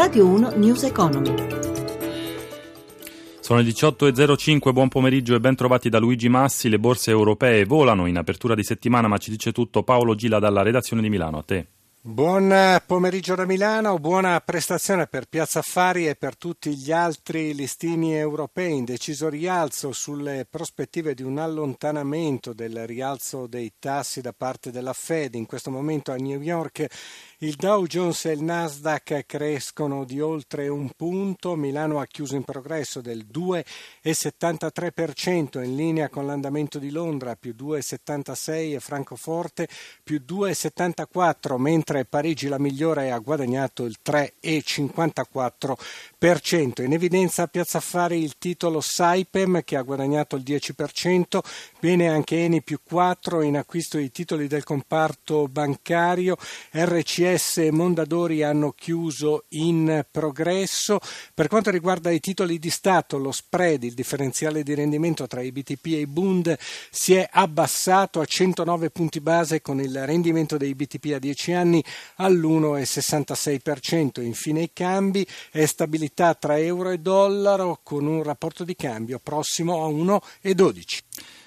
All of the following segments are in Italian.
Radio 1 News Economy. Sono le 18.05, buon pomeriggio e ben trovati da Luigi Massi. Le borse europee volano in apertura di settimana, ma ci dice tutto Paolo Gila dalla redazione di Milano. A te. Buon pomeriggio da Milano, buona prestazione per Piazza Affari e per tutti gli altri listini europei in deciso rialzo sulle prospettive di un allontanamento del rialzo dei tassi da parte della Fed. In questo momento a New York il Dow Jones e il Nasdaq crescono di oltre un punto, Milano ha chiuso in progresso del 2,73% in linea con l'andamento di Londra più 2,76 e Francoforte più 2,74, mentre Parigi la migliore ha guadagnato il 3,54%. In evidenza a Piazza Affari il titolo Saipem che ha guadagnato il 10%, bene anche Eni più 4 in acquisto i titoli del comparto bancario, RCS e Mondadori hanno chiuso in progresso. Per quanto riguarda i titoli di Stato, lo spread, il differenziale di rendimento tra i BTP e i Bund, si è abbassato a 109 punti base con il rendimento dei BTP a 10 anni all'1,66%. Infine i cambi è stabilità tra euro e dollaro con un rapporto di cambio prossimo a 1,12.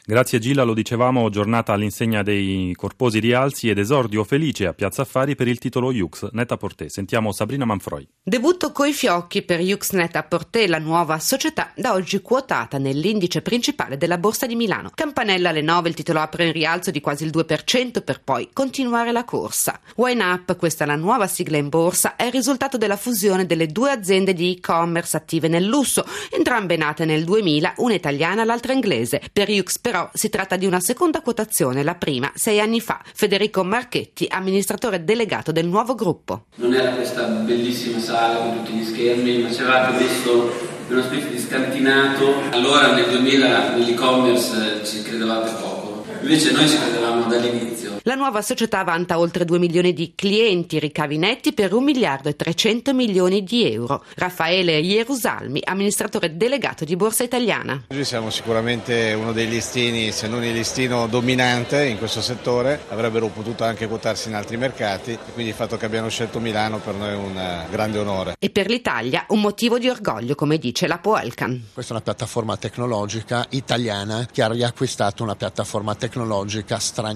Grazie Gilla, lo dicevamo, giornata all'insegna dei corposi rialzi ed esordio felice a Piazza Affari per il titolo Jux Netta Porté. Sentiamo Sabrina Manfroi. Debutto coi fiocchi per Jux Netta Porté, la nuova società da oggi quotata nell'indice principale della Borsa di Milano. Campanella alle 9, il titolo apre in rialzo di quasi il 2% per poi continuare la corsa. Wine Up, questa è la nuova sigla in borsa, è il risultato della fusione delle due aziende di e-commerce attive nel lusso, entrambe nate nel 2000, una italiana e l'altra inglese. Per Jux per però si tratta di una seconda quotazione, la prima sei anni fa. Federico Marchetti, amministratore delegato del nuovo gruppo. Non era questa bellissima sala con tutti gli schermi, ma ci avevate messo una specie di scantinato. Allora nel 2000 nell'e-commerce ci credevate poco, invece noi ci credevamo dall'inizio. La nuova società vanta oltre 2 milioni di clienti, ricavi netti per 1 miliardo e 300 milioni di euro. Raffaele Ierusalmi, amministratore delegato di Borsa Italiana. Noi siamo sicuramente uno dei listini, se non il listino dominante in questo settore, avrebbero potuto anche quotarsi in altri mercati, quindi il fatto che abbiano scelto Milano per noi è un eh, grande onore. E per l'Italia un motivo di orgoglio, come dice la Poelcan. Questa è una piattaforma tecnologica italiana che ha riacquistato una piattaforma tecnologica straniera.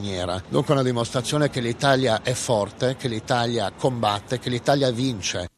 Dunque una dimostrazione che l'Italia è forte, che l'Italia combatte, che l'Italia vince.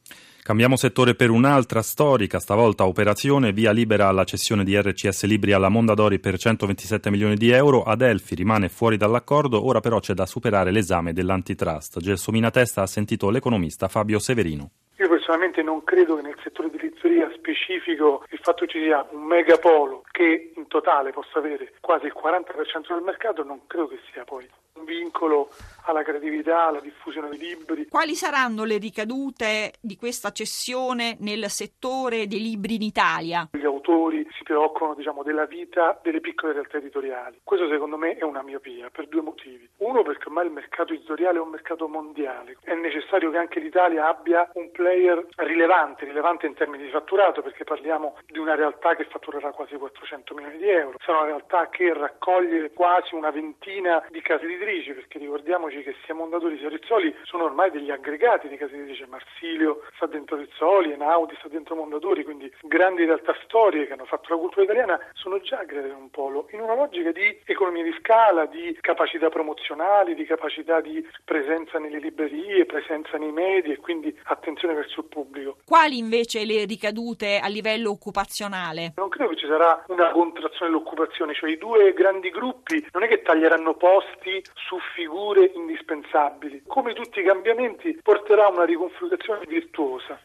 Cambiamo settore per un'altra storica, stavolta operazione, via libera alla cessione di RCS Libri alla Mondadori per 127 milioni di euro. Adelphi rimane fuori dall'accordo, ora però c'è da superare l'esame dell'antitrust. Gelsomina Testa ha sentito l'economista Fabio Severino. Io personalmente non credo che nel settore edilizia specifico il fatto che ci sia un megapolo che totale possa avere quasi il 40% del mercato non credo che sia poi vincolo alla creatività, alla diffusione dei libri. Quali saranno le ricadute di questa cessione nel settore dei libri in Italia? Gli autori si preoccupano diciamo, della vita delle piccole realtà editoriali. Questo secondo me è una miopia per due motivi. Uno perché ormai il mercato editoriale è un mercato mondiale. È necessario che anche l'Italia abbia un player rilevante, rilevante in termini di fatturato perché parliamo di una realtà che fatturerà quasi 400 milioni di euro. Sarà una realtà che raccoglie quasi una ventina di case editrici perché ricordiamoci che sia Mondadori sia Rizzoli sono ormai degli aggregati di case editrici. Marsilio sta dentro Rizzoli, Enaudi sta dentro Mondadori, quindi grandi realtà storiche che hanno fatto la cultura italiana sono già aggregate in un polo, in una logica di economia di scala, di capacità promozionali, di capacità di presenza nelle librerie, presenza nei media e quindi attenzione verso il pubblico. Quali invece le ricadute a livello occupazionale? Non credo che ci sarà una contrazione dell'occupazione, cioè i due grandi gruppi non è che taglieranno posti su figure indispensabili. Come tutti i cambiamenti porterà a una riconfigurazione virtuosa.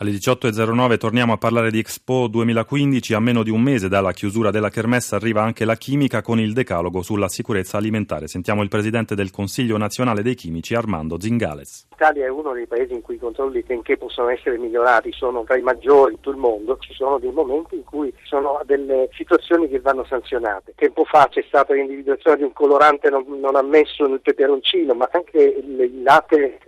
Alle 18.09 torniamo a parlare di Expo 2015. A meno di un mese dalla chiusura della Kermesse arriva anche la chimica con il decalogo sulla sicurezza alimentare. Sentiamo il presidente del Consiglio nazionale dei chimici, Armando Zingales. L'Italia è uno dei paesi in cui i controlli finché possono essere migliorati sono tra i maggiori in tutto il mondo. Ci sono dei momenti in cui sono delle situazioni che vanno sanzionate. Tempo fa c'è stata l'individuazione di un colorante non, non ammesso nel peperoncino, ma anche il, latte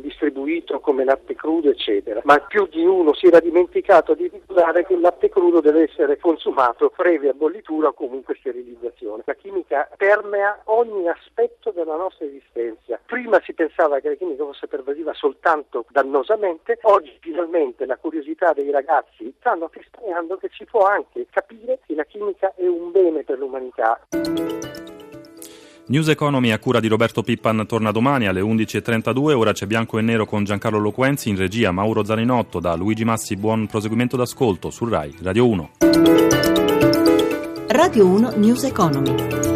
distribuito come latte crudo, eccetera. Ma più di uno si era dimenticato di ricordare che il latte crudo deve essere consumato previa bollitura o comunque sterilizzazione. La chimica permea ogni aspetto della nostra esistenza. Prima si pensava che la chimica fosse pervasiva soltanto dannosamente, oggi finalmente la curiosità dei ragazzi stanno testimoniando che si può anche capire che la chimica è un bene per l'umanità. News Economy a cura di Roberto Pippan torna domani alle 11.32, ora c'è bianco e nero con Giancarlo Loquenzi, in regia Mauro Zaninotto, da Luigi Massi buon proseguimento d'ascolto su RAI Radio 1. Radio 1 News Economy.